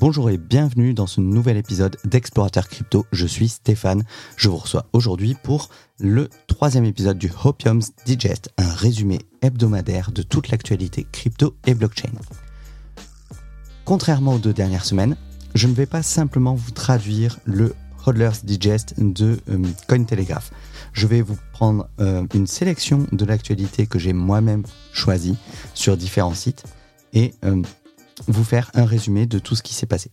Bonjour et bienvenue dans ce nouvel épisode d'Explorateur Crypto. Je suis Stéphane. Je vous reçois aujourd'hui pour le troisième épisode du Hopium's Digest, un résumé hebdomadaire de toute l'actualité crypto et blockchain. Contrairement aux deux dernières semaines, je ne vais pas simplement vous traduire le Hodler's Digest de euh, Cointelegraph. Je vais vous prendre euh, une sélection de l'actualité que j'ai moi-même choisie sur différents sites et euh, vous faire un résumé de tout ce qui s'est passé.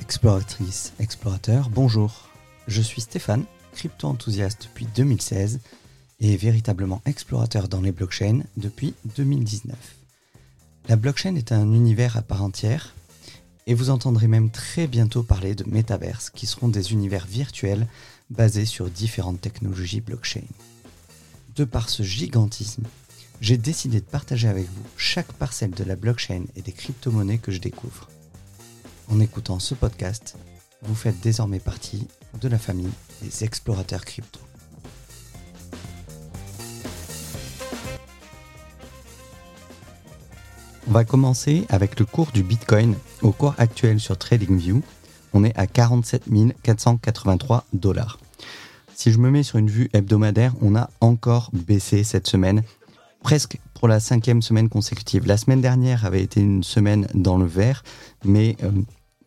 Exploratrice, explorateur, bonjour. Je suis Stéphane, crypto-enthousiaste depuis 2016 et véritablement explorateur dans les blockchains depuis 2019. La blockchain est un univers à part entière et vous entendrez même très bientôt parler de métaverses, qui seront des univers virtuels basés sur différentes technologies blockchain. De par ce gigantisme, j'ai décidé de partager avec vous chaque parcelle de la blockchain et des crypto-monnaies que je découvre. En écoutant ce podcast, vous faites désormais partie de la famille des explorateurs crypto. On va commencer avec le cours du Bitcoin. Au cours actuel sur TradingView, on est à 47 483 dollars. Si je me mets sur une vue hebdomadaire, on a encore baissé cette semaine, presque pour la cinquième semaine consécutive. La semaine dernière avait été une semaine dans le vert, mais euh,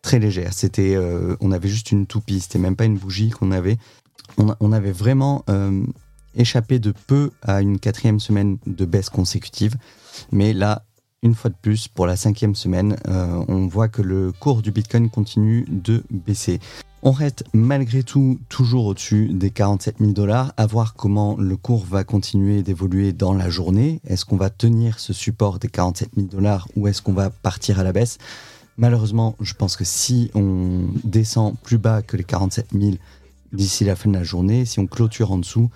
très légère. C'était, euh, on avait juste une toupie, c'était même pas une bougie qu'on avait. On, avait vraiment euh, échappé de peu à une quatrième semaine de baisse consécutive. Mais là, une fois de plus, pour la cinquième semaine, euh, on voit que le cours du Bitcoin continue de baisser. On reste malgré tout toujours au-dessus des 47 000 dollars, à voir comment le cours va continuer d'évoluer dans la journée. Est-ce qu'on va tenir ce support des 47 000 dollars ou est-ce qu'on va partir à la baisse? Malheureusement, je pense que si on descend plus bas que les 47 000 d'ici la fin de la journée, si on clôture en dessous,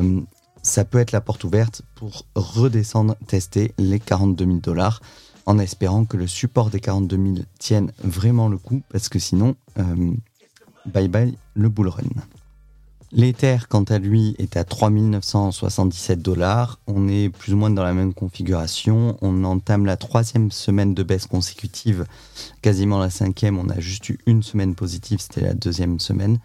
euh, ça peut être la porte ouverte pour redescendre, tester les 42 000 dollars en espérant que le support des 42 000 tienne vraiment le coup parce que sinon, euh, bye bye le bull run. L'Ether, quant à lui, est à 3977 dollars. On est plus ou moins dans la même configuration. On entame la troisième semaine de baisse consécutive, quasiment la cinquième. On a juste eu une semaine positive, c'était la deuxième semaine.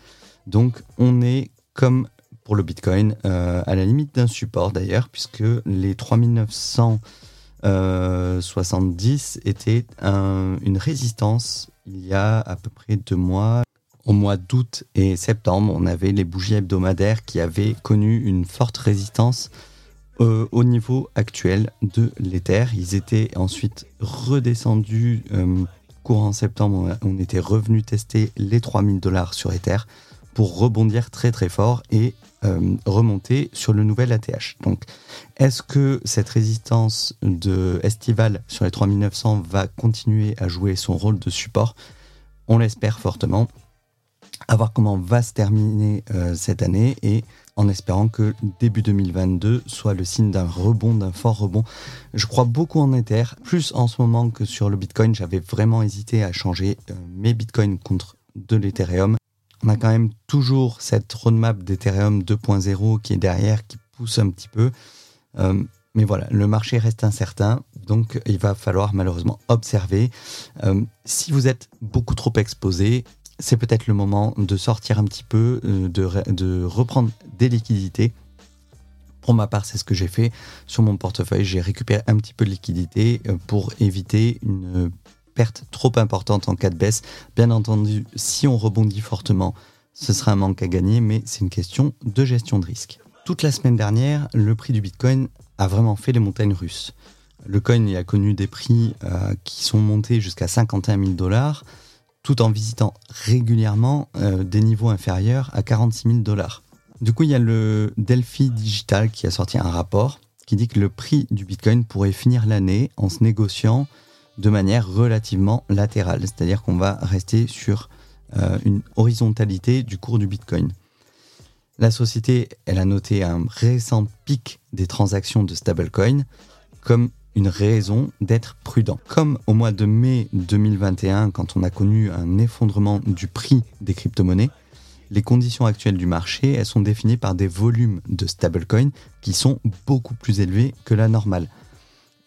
Donc on est comme pour le Bitcoin, euh, à la limite d'un support d'ailleurs, puisque les 3970 étaient une résistance il y a à peu près deux mois. Au mois d'août et septembre, on avait les bougies hebdomadaires qui avaient connu une forte résistance euh, au niveau actuel de l'Ether. Ils étaient ensuite redescendus euh, courant septembre. On était revenu tester les 3000 dollars sur Ether pour rebondir très très fort et euh, remonter sur le nouvel ATH. Donc, est-ce que cette résistance de estivale sur les 3900 va continuer à jouer son rôle de support? On l'espère fortement. À voir comment va se terminer euh, cette année et en espérant que début 2022 soit le signe d'un rebond, d'un fort rebond. Je crois beaucoup en Ether, plus en ce moment que sur le Bitcoin. J'avais vraiment hésité à changer euh, mes Bitcoins contre de l'Ethereum on a quand même toujours cette roadmap d'Ethereum 2.0 qui est derrière, qui pousse un petit peu. Euh, mais voilà, le marché reste incertain, donc il va falloir malheureusement observer. Euh, si vous êtes beaucoup trop exposé, c'est peut-être le moment de sortir un petit peu, euh, de, de reprendre des liquidités. Pour ma part, c'est ce que j'ai fait sur mon portefeuille. J'ai récupéré un petit peu de liquidité pour éviter une perte trop importante en cas de baisse. Bien entendu, si on rebondit fortement, ce sera un manque à gagner, mais c'est une question de gestion de risque. Toute la semaine dernière, le prix du Bitcoin a vraiment fait les montagnes russes. Le coin a connu des prix euh, qui sont montés jusqu'à 51 000 dollars, tout en visitant régulièrement euh, des niveaux inférieurs à 46 000 dollars. Du coup, il y a le Delphi Digital qui a sorti un rapport qui dit que le prix du Bitcoin pourrait finir l'année en se négociant de manière relativement latérale, c'est-à-dire qu'on va rester sur euh, une horizontalité du cours du Bitcoin. La société, elle a noté un récent pic des transactions de stablecoin comme une raison d'être prudent. Comme au mois de mai 2021, quand on a connu un effondrement du prix des crypto-monnaies, les conditions actuelles du marché, elles sont définies par des volumes de stablecoin qui sont beaucoup plus élevés que la normale.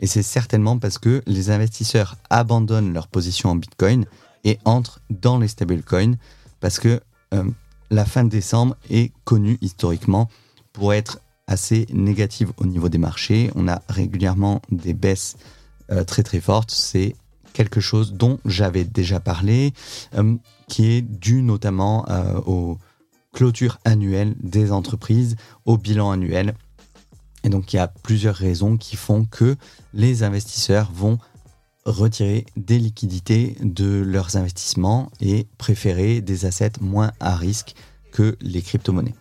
Et c'est certainement parce que les investisseurs abandonnent leur position en Bitcoin et entrent dans les stablecoins parce que euh, la fin de décembre est connue historiquement pour être assez négative au niveau des marchés. On a régulièrement des baisses euh, très très fortes. C'est quelque chose dont j'avais déjà parlé, euh, qui est dû notamment aux clôtures annuelles des entreprises, au bilan annuel et donc il y a plusieurs raisons qui font que les investisseurs vont retirer des liquidités de leurs investissements et préférer des assets moins à risque que les crypto-monnaies.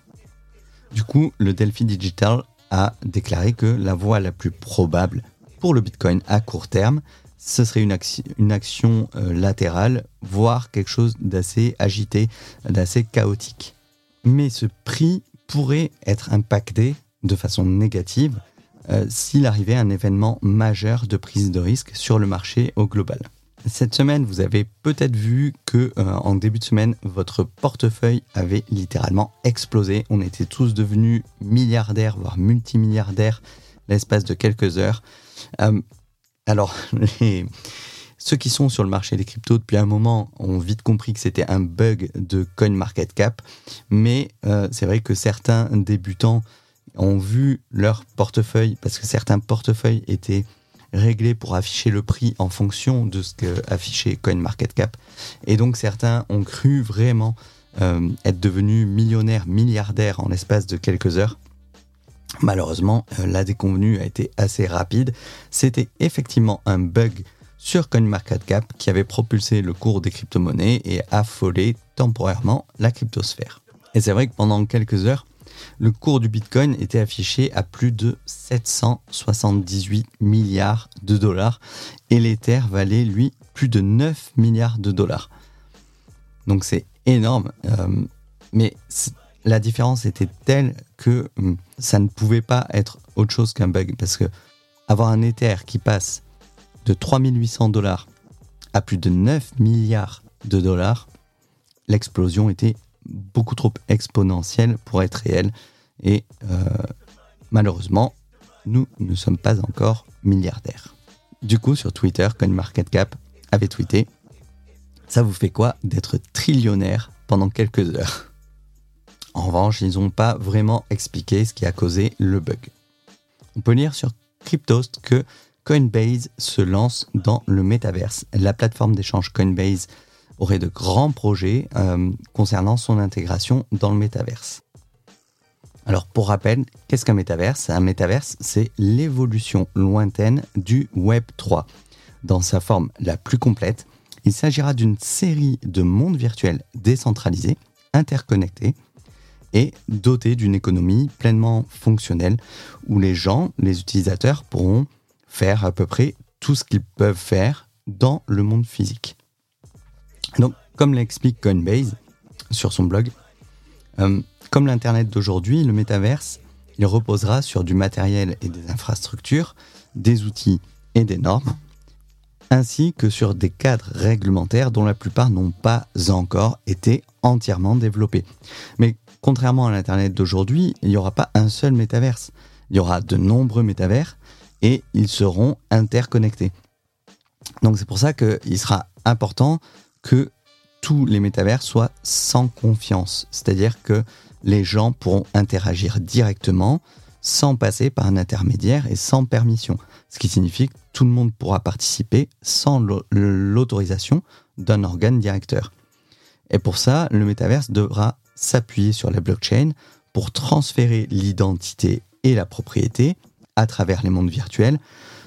Du coup, le Delphi Digital a déclaré que la voie la plus probable pour le Bitcoin à court terme, ce serait une, action, euh, latérale, voire quelque chose d'assez agité, d'assez chaotique. Mais ce prix pourrait être impacté de façon négative euh, s'il arrivait un événement majeur de prise de risque sur le marché au global. Cette semaine, vous avez peut-être vu que euh, en début de semaine, votre portefeuille avait littéralement explosé. On était tous devenus milliardaires, voire multimilliardaires, l'espace de quelques heures. Euh, alors, ceux qui sont sur le marché des cryptos depuis un moment ont vite compris que c'était un bug de CoinMarketCap, mais c'est vrai que certains débutants ont vu leur portefeuille, parce que certains portefeuilles étaient réglés pour afficher le prix en fonction de ce que affichait CoinMarketCap. Et donc certains ont cru vraiment euh, être devenus millionnaires, milliardaires en l'espace de quelques heures. Malheureusement, euh, la déconvenue a été assez rapide. C'était effectivement un bug sur CoinMarketCap qui avait propulsé le cours des crypto-monnaies et affolé temporairement la cryptosphère. Et c'est vrai que pendant quelques heures, le cours du Bitcoin était affiché à plus de 778 milliards de dollars et l'Ether valait, lui, plus de 9 milliards de dollars. Donc c'est énorme, euh, mais la différence était telle que hum, ça ne pouvait pas être autre chose qu'un bug parce que avoir un Ether qui passe de 3800 dollars à plus de 9 milliards de dollars, l'explosion était beaucoup trop exponentielle pour être réelle. Et euh, malheureusement, nous ne sommes pas encore milliardaires. Du coup, sur Twitter, CoinMarketCap avait tweeté Ça vous fait quoi d'être trillionnaire pendant quelques heures? En revanche, ils n'ont pas vraiment expliqué ce qui a causé le bug. On peut lire sur Cryptost que Coinbase se lance dans le métaverse. La plateforme d'échange Coinbase aurait de grands projets euh, concernant son intégration dans le métaverse. Alors pour rappel, qu'est-ce qu'un métaverse? Un métaverse, c'est l'évolution lointaine du Web 3. Dans sa forme la plus complète, il s'agira d'une série de mondes virtuels décentralisés, interconnectés et dotés d'une économie pleinement fonctionnelle où les gens, les utilisateurs pourront faire à peu près tout ce qu'ils peuvent faire dans le monde physique. Donc, comme l'explique Coinbase sur son blog, euh, comme l'Internet d'aujourd'hui, le métaverse, il reposera sur du matériel et des infrastructures, des outils et des normes, ainsi que sur des cadres réglementaires dont la plupart n'ont pas encore été entièrement développés. Mais contrairement à l'Internet d'aujourd'hui, il n'y aura pas un seul métaverse. Il y aura de nombreux métavers et ils seront interconnectés. Donc c'est pour ça qu'il sera important que tous les métavers soient sans confiance. C'est-à-dire que les gens pourront interagir directement sans passer par un intermédiaire et sans permission. Ce qui signifie que tout le monde pourra participer sans l'autorisation d'un organe directeur. Et pour ça, le métaverse devra s'appuyer sur la blockchain pour transférer l'identité et la propriété à travers les mondes virtuels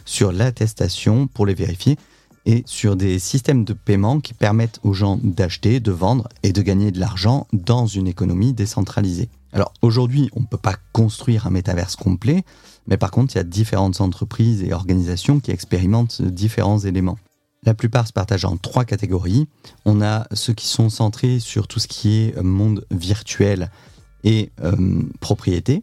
sur l'attestation pour les vérifier et sur des systèmes de paiement qui permettent aux gens d'acheter, de vendre et de gagner de l'argent dans une économie décentralisée. Alors aujourd'hui, on ne peut pas construire un métaverse complet, mais par contre, il y a différentes entreprises et organisations qui expérimentent différents éléments. La plupart se partagent en trois catégories. On a ceux qui sont centrés sur tout ce qui est monde virtuel et euh, propriété,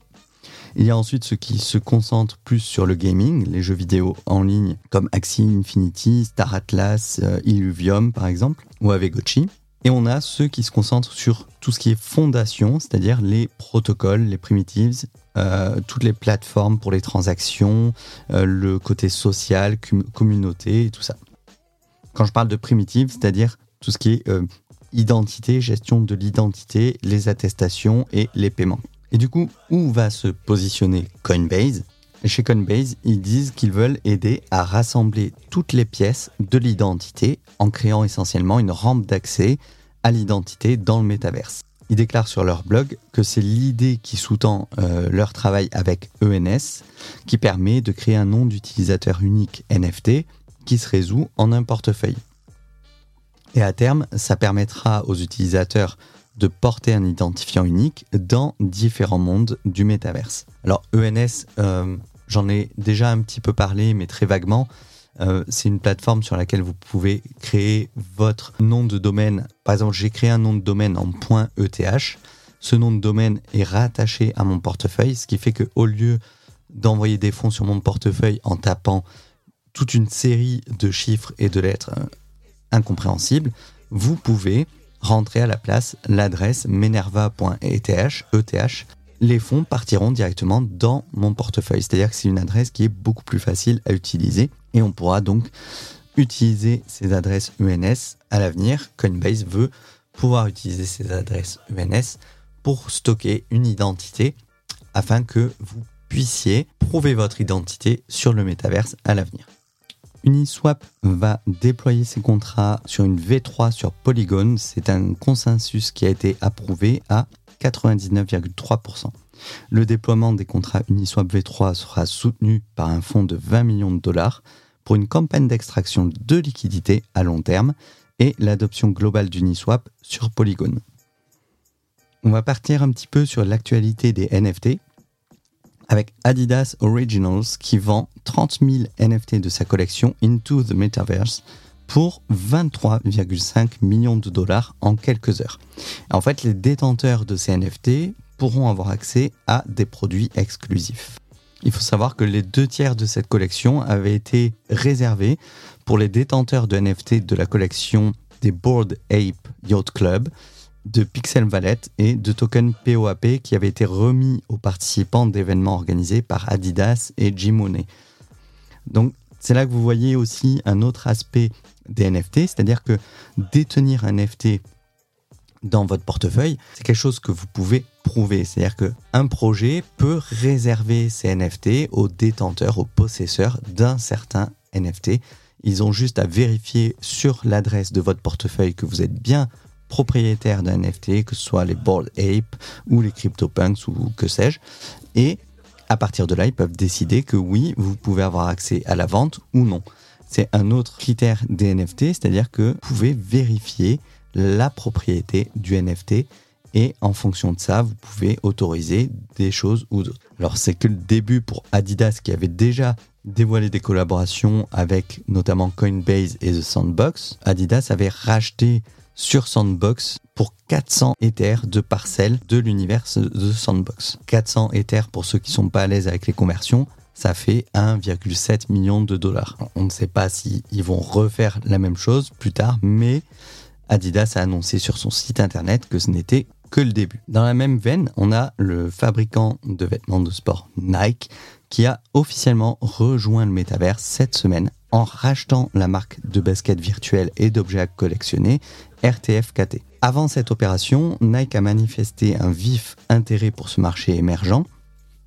il y a ensuite ceux qui se concentrent plus sur le gaming, les jeux vidéo en ligne comme Axie Infinity, Star Atlas, euh, Illuvium par exemple, ou Avegochi. Et on a ceux qui se concentrent sur tout ce qui est fondation, c'est-à-dire les protocoles, les primitives, euh, toutes les plateformes pour les transactions, euh, le côté social, communauté et tout ça. Quand je parle de primitives, c'est-à-dire tout ce qui est identité, gestion de l'identité, les attestations et les paiements. Et du coup, où va se positionner Coinbase? Chez Coinbase, ils disent qu'ils veulent aider à rassembler toutes les pièces de l'identité en créant essentiellement une rampe d'accès à l'identité dans le métaverse. Ils déclarent sur leur blog que c'est l'idée qui sous-tend euh, leur travail avec ENS qui permet de créer un nom d'utilisateur unique NFT qui se résout en un portefeuille. Et à terme, ça permettra aux utilisateurs de porter un identifiant unique dans différents mondes du métaverse. Alors ENS, euh, j'en ai déjà un petit peu parlé, mais très vaguement. Euh, c'est une plateforme sur laquelle vous pouvez créer votre nom de domaine. Par exemple, j'ai créé un nom de domaine en .eth. Ce nom de domaine est rattaché à mon portefeuille, ce qui fait que au lieu d'envoyer des fonds sur mon portefeuille en tapant toute une série de chiffres et de lettres euh, incompréhensibles, vous pouvez rentrer à la place l'adresse menerva.eth, ETH. Les fonds partiront directement dans mon portefeuille. C'est-à-dire que c'est une adresse qui est beaucoup plus facile à utiliser et on pourra donc utiliser ces adresses ENS à l'avenir. Coinbase veut pouvoir utiliser ces adresses ENS pour stocker une identité afin que vous puissiez prouver votre identité sur le métaverse à l'avenir. Uniswap va déployer ses contrats sur une V3 sur Polygon. C'est un consensus qui a été approuvé à 99,3%. Le déploiement des contrats Uniswap V3 sera soutenu par un fonds de 20 millions de dollars pour une campagne d'extraction de liquidités à long terme et l'adoption globale d'Uniswap sur Polygon. On va partir un petit peu sur l'actualité des NFT avec Adidas Originals qui vend 30 000 NFT de sa collection Into the Metaverse pour 23,5 millions de dollars en quelques heures. En fait, les détenteurs de ces NFT pourront avoir accès à des produits exclusifs. Il faut savoir que les deux tiers de cette collection avaient été réservés pour les détenteurs de NFT de la collection des Board Ape Yacht Club, de Pixel Wallet et de tokens POAP qui avaient été remis aux participants d'événements organisés par Adidas et Jimone. Donc c'est là que vous voyez aussi un autre aspect des NFT, c'est-à-dire que détenir un NFT dans votre portefeuille, c'est quelque chose que vous pouvez prouver. C'est-à-dire qu'un projet peut réserver ces NFT aux détenteurs, aux possesseurs d'un certain NFT. Ils ont juste à vérifier sur l'adresse de votre portefeuille que vous êtes bien propriétaire d'un NFT, que ce soit les Bored Ape ou les CryptoPunks ou que sais-je. Et à partir de là, ils peuvent décider que oui, vous pouvez avoir accès à la vente ou non. C'est un autre critère des NFT, c'est-à-dire que vous pouvez vérifier la propriété du NFT et en fonction de ça, vous pouvez autoriser des choses ou d'autres. Alors c'est que le début pour Adidas qui avait déjà dévoilé des collaborations avec notamment Coinbase et The Sandbox. Adidas avait racheté sur Sandbox pour 400 Ethers de parcelles de l'univers de Sandbox. 400 Ethers pour ceux qui sont pas à l'aise avec les conversions, ça fait 1,7 million de dollars. On ne sait pas s'ils vont refaire la même chose plus tard, mais Adidas a annoncé sur son site internet que ce n'était que le début. Dans la même veine, on a le fabricant de vêtements de sport Nike qui a officiellement rejoint le métavers cette semaine en rachetant la marque de basket virtuelle et d'objets à collectionner RTFKT. Avant cette opération, Nike a manifesté un vif intérêt pour ce marché émergent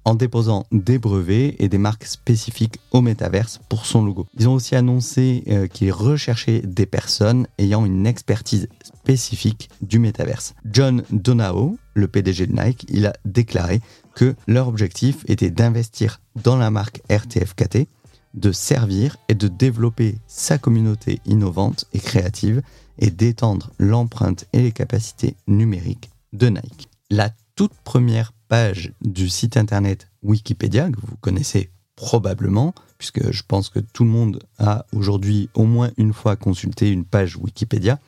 en déposant des brevets et des marques spécifiques au métaverse pour son logo. Ils ont aussi annoncé euh, qu'ils recherchaient des personnes ayant une expertise spécifique du métaverse. John Donao, le PDG de Nike, il a déclaré que leur objectif était d'investir dans la marque RTFKT, de servir et de développer sa communauté innovante et créative et d'étendre l'empreinte et les capacités numériques de Nike. La toute première page du site internet Wikipédia, que vous connaissez probablement, puisque je pense que tout le monde a aujourd'hui au moins une fois consulté une page Wikipédia.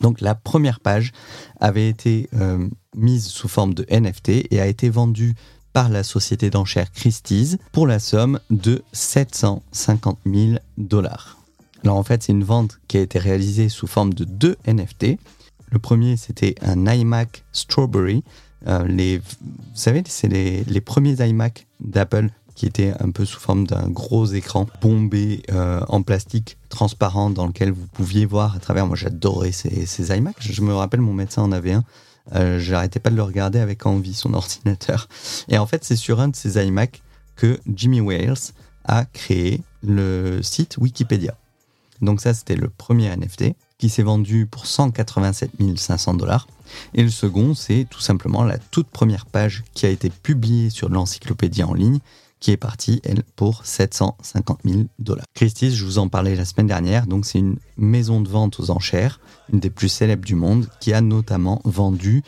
Donc la première page avait été euh, mise sous forme de NFT et a été vendue par la société d'enchères Christie's pour la somme de 750 000 dollars. Alors en fait, c'est une vente qui a été réalisée sous forme de deux NFT. Le premier, c'était un iMac Strawberry. Euh, vous savez, c'est les, les premiers iMac d'Apple qui étaient un peu sous forme d'un gros écran bombé euh, en plastique transparent dans lequel vous pouviez voir à travers. Moi, j'adorais ces, ces iMac. Je me rappelle, mon médecin en avait un. Euh, J'arrêtais pas de le regarder avec envie, son ordinateur. Et en fait, c'est sur un de ces iMac que Jimmy Wales a créé le site Wikipédia. Donc ça, c'était le premier NFT qui s'est vendu pour 187 500 dollars. Et le second, c'est tout simplement la toute première page qui a été publiée sur l'encyclopédie en ligne, qui est partie, elle, pour 750 000 dollars. Christie's, je vous en parlais la semaine dernière, donc c'est une maison de vente aux enchères, une des plus célèbres du monde, qui a notamment vendu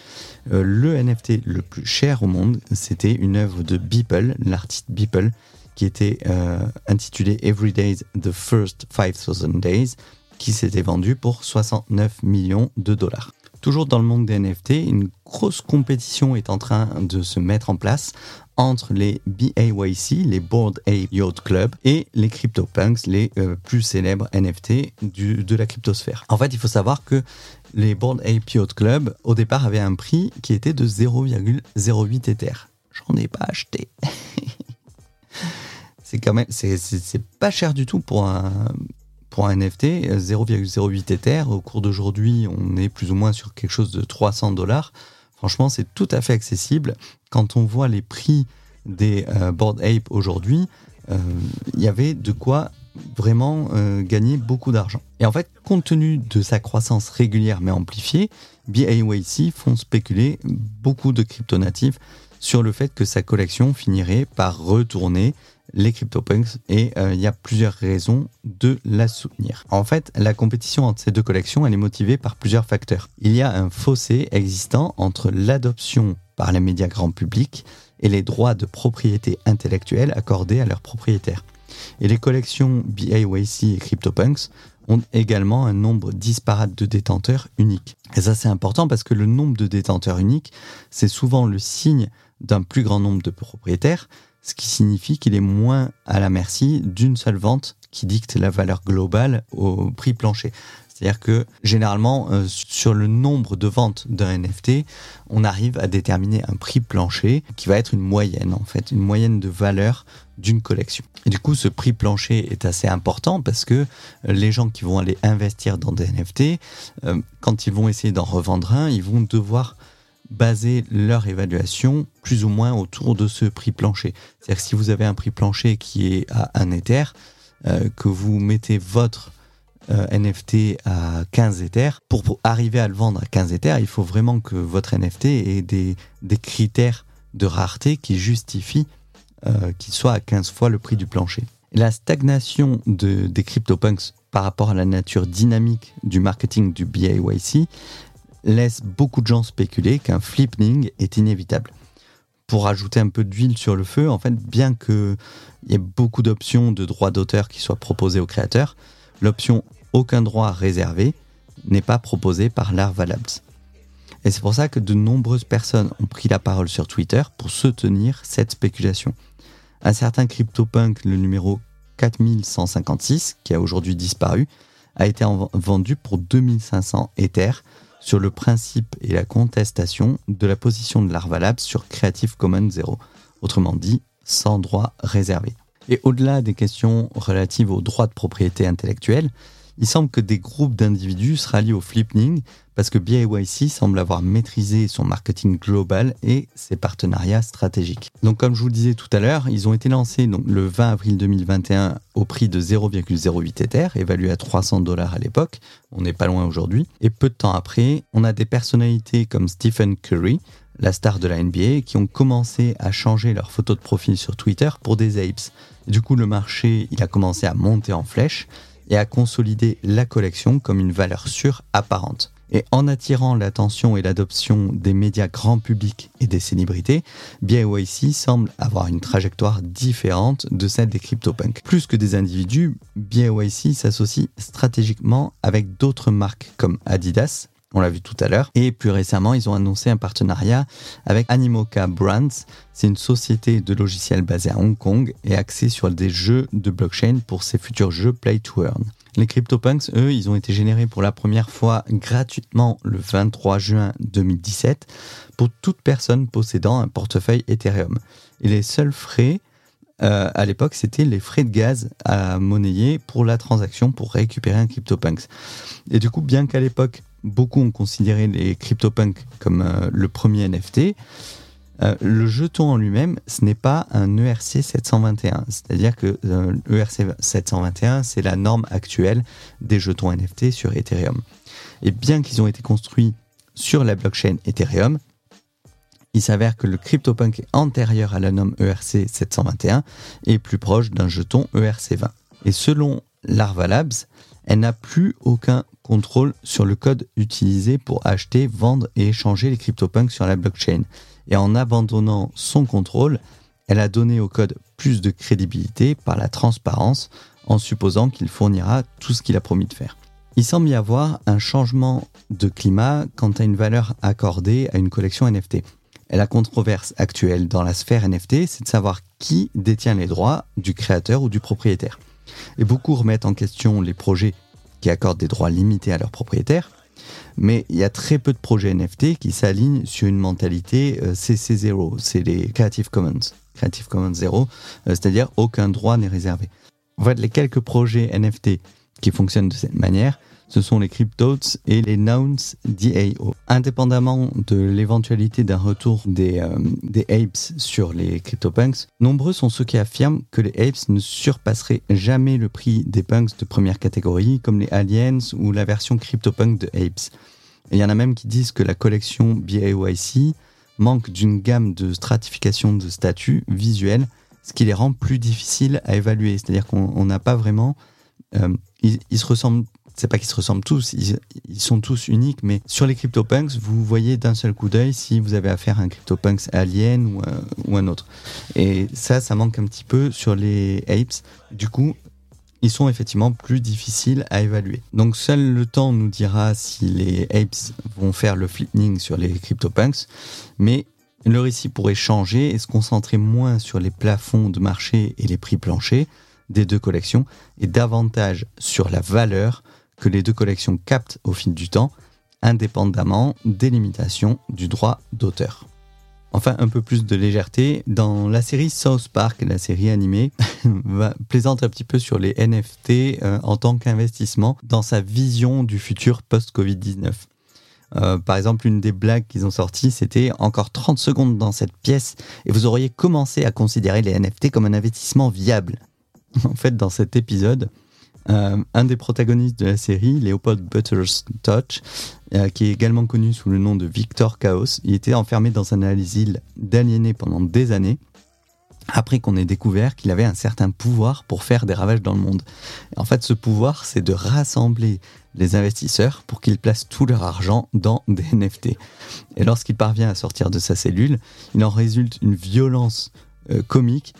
euh, le NFT le plus cher au monde. C'était une œuvre de Beeple, l'artiste Beeple, qui était euh, intitulé Every Day the First 5000 Days, qui s'était vendu pour 69 millions de dollars. Toujours dans le monde des NFT, une grosse compétition est en train de se mettre en place entre les BAYC, les Board Ape Yacht Club, et les CryptoPunks, les euh, plus célèbres NFT de la cryptosphère. En fait, il faut savoir que les Board Ape Yacht Club, au départ, avaient un prix qui était de 0,08 Ether. J'en ai pas acheté. c'est quand même, c'est pas cher du tout pour un, pour un NFT. 0,08 Ether. Au cours d'aujourd'hui, on est plus ou moins sur quelque chose de 300 dollars. Franchement, c'est tout à fait accessible. Quand on voit les prix des euh, Board Ape aujourd'hui, euh, il y avait de quoi vraiment euh, gagner beaucoup d'argent. Et en fait, compte tenu de sa croissance régulière mais amplifiée, BAYC font spéculer beaucoup de crypto-natifs sur le fait que sa collection finirait par retourner les CryptoPunks et euh, il y a plusieurs raisons de la soutenir. En fait, la compétition entre ces deux collections, elle est motivée par plusieurs facteurs. Il y a un fossé existant entre l'adoption par les médias grand public et les droits de propriété intellectuelle accordés à leurs propriétaires. Et les collections BAYC et CryptoPunks ont également un nombre disparate de détenteurs uniques. Et ça c'est important parce que le nombre de détenteurs uniques, c'est souvent le signe d'un plus grand nombre de propriétaires, ce qui signifie qu'il est moins à la merci d'une seule vente qui dicte la valeur globale au prix plancher. C'est-à-dire que généralement, euh, sur le nombre de ventes d'un NFT, on arrive à déterminer un prix plancher qui va être une moyenne, en fait, une moyenne de valeur d'une collection. Et du coup, ce prix plancher est assez important parce que les gens qui vont aller investir dans des NFT, euh, quand ils vont essayer d'en revendre un, ils vont devoir baser leur évaluation plus ou moins autour de ce prix plancher. C'est-à-dire que si vous avez un prix plancher qui est à un Ether, euh, que vous mettez votre euh, NFT à 15 Ethers, pour, arriver à le vendre à 15 Ethers, il faut vraiment que votre NFT ait des, critères de rareté qui justifient euh, qu'il soit à 15 fois le prix du plancher. La stagnation de, des CryptoPunks par rapport à la nature dynamique du marketing du BAYC laisse beaucoup de gens spéculer qu'un flipping est inévitable. Pour ajouter un peu d'huile sur le feu, en fait, bien qu'il y ait beaucoup d'options de droits d'auteur qui soient proposées aux créateurs, l'option aucun droit réservé n'est pas proposée par Larva Labs. Et c'est pour ça que de nombreuses personnes ont pris la parole sur Twitter pour soutenir cette spéculation. Un certain CryptoPunk, le numéro 4156, qui a aujourd'hui disparu, a été vendu pour 2500 Ethers sur le principe et la contestation de la position de Labs sur Creative Commons 0, autrement dit sans droit réservé. Et au-delà des questions relatives aux droits de propriété intellectuelle, il semble que des groupes d'individus se rallient au flipping parce que BAYC semble avoir maîtrisé son marketing global et ses partenariats stratégiques. Donc comme je vous le disais tout à l'heure, ils ont été lancés le 20 avril 2021 au prix de 0,08 Ether, évalué à 300 dollars à l'époque. On n'est pas loin aujourd'hui. Et peu de temps après, on a des personnalités comme Stephen Curry, la star de la NBA, qui ont commencé à changer leur photo de profil sur Twitter pour des apes. Du coup, le marché, il a commencé à monter en flèche et à consolider la collection comme une valeur sûre apparente. Et en attirant l'attention et l'adoption des médias grand public et des célébrités, BIYC semble avoir une trajectoire différente de celle des CryptoPunks. Plus que des individus, BIYC s'associe stratégiquement avec d'autres marques comme Adidas, on l'a vu tout à l'heure. Et plus récemment, ils ont annoncé un partenariat avec Animoca Brands. C'est une société de logiciels basée à Hong Kong et axée sur des jeux de blockchain pour ses futurs jeux Play to Earn. Les CryptoPunks, eux, ils ont été générés pour la première fois gratuitement le 23 juin 2017 pour toute personne possédant un portefeuille Ethereum. Et les seuls frais euh, à l'époque, c'était les frais de gaz à monnayer pour la transaction pour récupérer un CryptoPunks. Et du coup, bien qu'à l'époque, beaucoup ont considéré les CryptoPunks comme euh, le premier NFT, euh, le jeton en lui-même, ce n'est pas un ERC 721. C'est-à-dire que l'ERC 721, c'est la norme actuelle des jetons NFT sur Ethereum. Et bien qu'ils ont été construits sur la blockchain Ethereum, il s'avère que le CryptoPunk est antérieur à la norme ERC 721 et plus proche d'un jeton ERC 20. Et selon Larva Labs, elle n'a plus aucun contrôle sur le code utilisé pour acheter, vendre et échanger les CryptoPunks sur la blockchain. Et en abandonnant son contrôle, elle a donné au code plus de crédibilité par la transparence en supposant qu'il fournira tout ce qu'il a promis de faire. Il semble y avoir un changement de climat quant à une valeur accordée à une collection NFT. Et la controverse actuelle dans la sphère NFT, c'est de savoir qui détient les droits du créateur ou du propriétaire. Et beaucoup remettent en question les projets accordent des droits limités à leurs propriétaires, mais il y a très peu de projets NFT qui s'alignent sur une mentalité euh, CC0, c'est les Creative Commons, Creative Commons 0, euh, c'est-à-dire aucun droit n'est réservé. En fait, les quelques projets NFT qui fonctionnent de cette manière, ce sont les cryptos et les nouns DAO. Indépendamment de l'éventualité d'un retour des, euh, des apes sur les CryptoPunks, nombreux sont ceux qui affirment que les apes ne surpasseraient jamais le prix des punks de première catégorie, comme les aliens ou la version CryptoPunk de apes. il y en a même qui disent que la collection BAYC manque d'une gamme de stratification de statuts visuels, ce qui les rend plus difficiles à évaluer. C'est-à-dire qu'on n'a pas vraiment... Euh, ils, se ressemblent c'est pas qu'ils se ressemblent tous, ils, sont tous uniques, mais sur les CryptoPunks, vous voyez d'un seul coup d'œil si vous avez affaire à un CryptoPunks alien ou, un autre. Et ça, ça manque un petit peu sur les apes. Du coup, ils sont effectivement plus difficiles à évaluer. Donc seul le temps nous dira si les apes vont faire le flipping sur les CryptoPunks, mais le récit pourrait changer et se concentrer moins sur les plafonds de marché et les prix planchers des deux collections et davantage sur la valeur que les deux collections captent au fil du temps, indépendamment des limitations du droit d'auteur. Enfin, un peu plus de légèreté, dans la série South Park, la série animée, plaisante un petit peu sur les NFT euh, en tant qu'investissement dans sa vision du futur post-Covid-19. Euh, par exemple, une des blagues qu'ils ont sorties, c'était encore 30 secondes dans cette pièce et vous auriez commencé à considérer les NFT comme un investissement viable. En fait, dans cet épisode, euh, un des protagonistes de la série, Léopold Butterscotch, euh, qui est également connu sous le nom de Victor Chaos, il était enfermé dans un asile d'aliénés pendant des années après qu'on ait découvert qu'il avait un certain pouvoir pour faire des ravages dans le monde. en fait, ce pouvoir, c'est de rassembler les investisseurs pour qu'ils placent tout leur argent dans des NFT. Et lorsqu'il parvient à sortir de sa cellule, il en résulte une violence euh, comique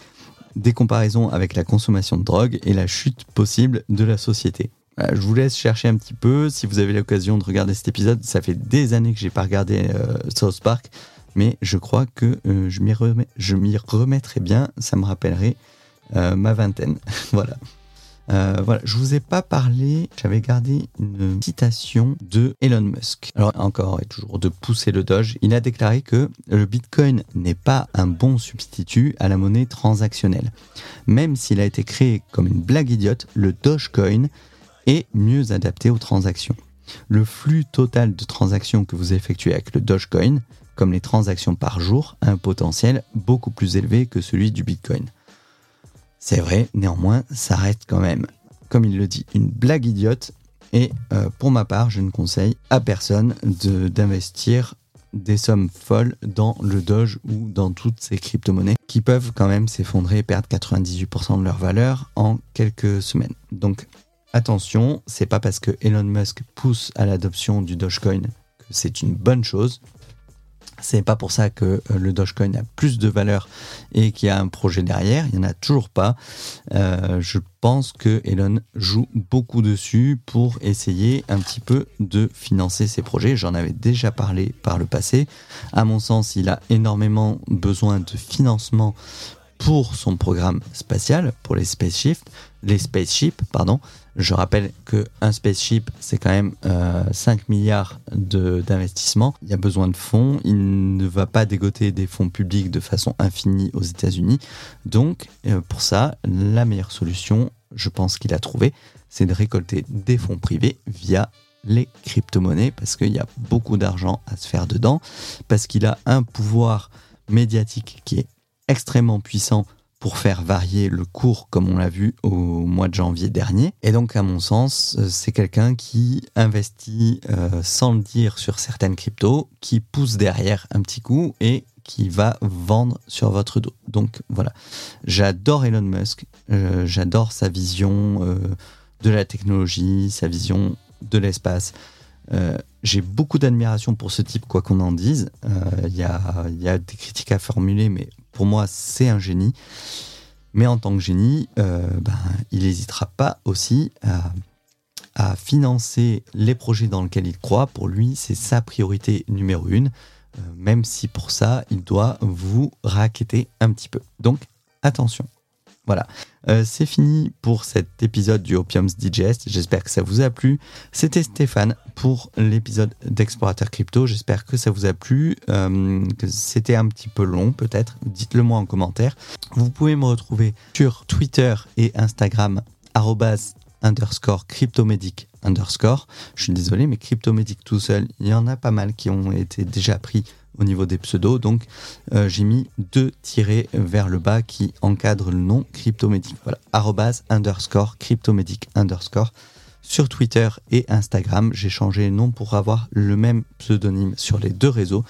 des comparaisons avec la consommation de drogue et la chute possible de la société. je vous laisse chercher un petit peu. Si vous avez l'occasion de regarder cet épisode, ça fait des années que j'ai pas regardé euh, South Park, mais je crois que euh, je m'y remettrai bien. Ça me rappellerait euh, ma vingtaine. voilà. Euh, voilà, je vous ai pas parlé, j'avais gardé une citation de Elon Musk. Alors encore et toujours de pousser le Doge, il a déclaré que le Bitcoin n'est pas un bon substitut à la monnaie transactionnelle. Même s'il a été créé comme une blague idiote, le Dogecoin est mieux adapté aux transactions. Le flux total de transactions que vous effectuez avec le Dogecoin, comme les transactions par jour, a un potentiel beaucoup plus élevé que celui du Bitcoin. C'est vrai, néanmoins, ça reste quand même, comme il le dit, une blague idiote. Et euh, pour ma part, je ne conseille à personne d'investir des sommes folles dans le Doge ou dans toutes ces crypto-monnaies qui peuvent quand même s'effondrer et perdre 98% de leur valeur en quelques semaines. Donc attention, c'est pas parce que Elon Musk pousse à l'adoption du Dogecoin que c'est une bonne chose. C'est pas pour ça que euh, le Dogecoin a plus de valeur et qu'il y a un projet derrière. Il n'y en a toujours pas. Euh, je pense que Elon joue beaucoup dessus pour essayer un petit peu de financer ses projets. J'en avais déjà parlé par le passé. À mon sens, il a énormément besoin de financement pour son programme spatial, pour les spaceships, les spaceships, pardon. Je rappelle qu'un spaceship, c'est quand même 5 euh, milliards d'investissement. Il y a besoin de fonds. Il ne va pas dégoter des fonds publics de façon infinie aux États-Unis. Donc, euh, pour ça, la meilleure solution, je pense qu'il a trouvé, c'est de récolter des fonds privés via les crypto-monnaies parce qu'il y a beaucoup d'argent à se faire dedans, parce qu'il a un pouvoir médiatique qui est extrêmement puissant pour faire varier le cours, comme on l'a vu au mois de janvier dernier. Et donc, à mon sens, c'est quelqu'un qui investit euh, sans le dire sur certaines cryptos, qui pousse derrière un petit coup et qui va vendre sur votre dos. Donc voilà, j'adore Elon Musk, euh, j'adore sa vision euh, de la technologie, sa vision de l'espace. Euh, j'ai beaucoup d'admiration pour ce type, quoi qu'on en dise. Il y, a, des critiques à formuler, mais pour moi, c'est un génie. Mais en tant que génie, ben, il n'hésitera pas aussi à, à, financer les projets dans lesquels il croit. Pour lui, c'est sa priorité numéro une. Euh, même si pour ça, il doit vous raqueter un petit peu. Donc, attention. Voilà, euh, c'est fini pour cet épisode du Opium's Digest. J'espère que ça vous a plu. C'était Stéphane pour l'épisode d'Explorateur Crypto. J'espère que ça vous a plu, euh, c'était un petit peu long peut-être. Dites-le moi en commentaire. Vous pouvez me retrouver sur Twitter et Instagram underscore cryptomédic underscore. Je suis désolé, mais cryptomédic tout seul, il y en a pas mal qui ont été déjà pris au niveau des pseudos. Donc euh, j'ai mis deux tirés vers le bas qui encadrent le nom cryptomédic. Voilà, arrobase underscore cryptomédic underscore. Sur Twitter et Instagram, j'ai changé le nom pour avoir le même pseudonyme sur les deux réseaux.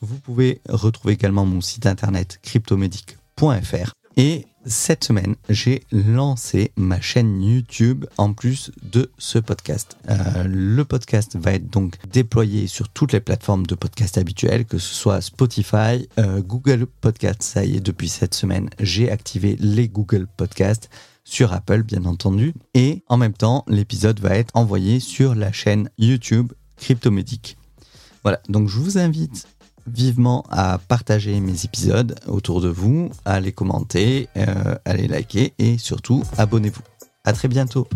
Vous pouvez retrouver également mon site internet cryptomédic.fr et cette semaine, j'ai lancé ma chaîne YouTube en plus de ce podcast. Euh, le podcast va être donc déployé sur toutes les plateformes de podcast habituelles, que ce soit Spotify, euh, Google Podcast. Ça y est, depuis cette semaine, j'ai activé les Google Podcasts sur Apple, bien entendu. Et en même temps, l'épisode va être envoyé sur la chaîne YouTube Cryptomédic. Voilà, donc je vous invite vivement à partager mes épisodes autour de vous, à les commenter, euh, à les liker et surtout abonnez-vous. À très bientôt.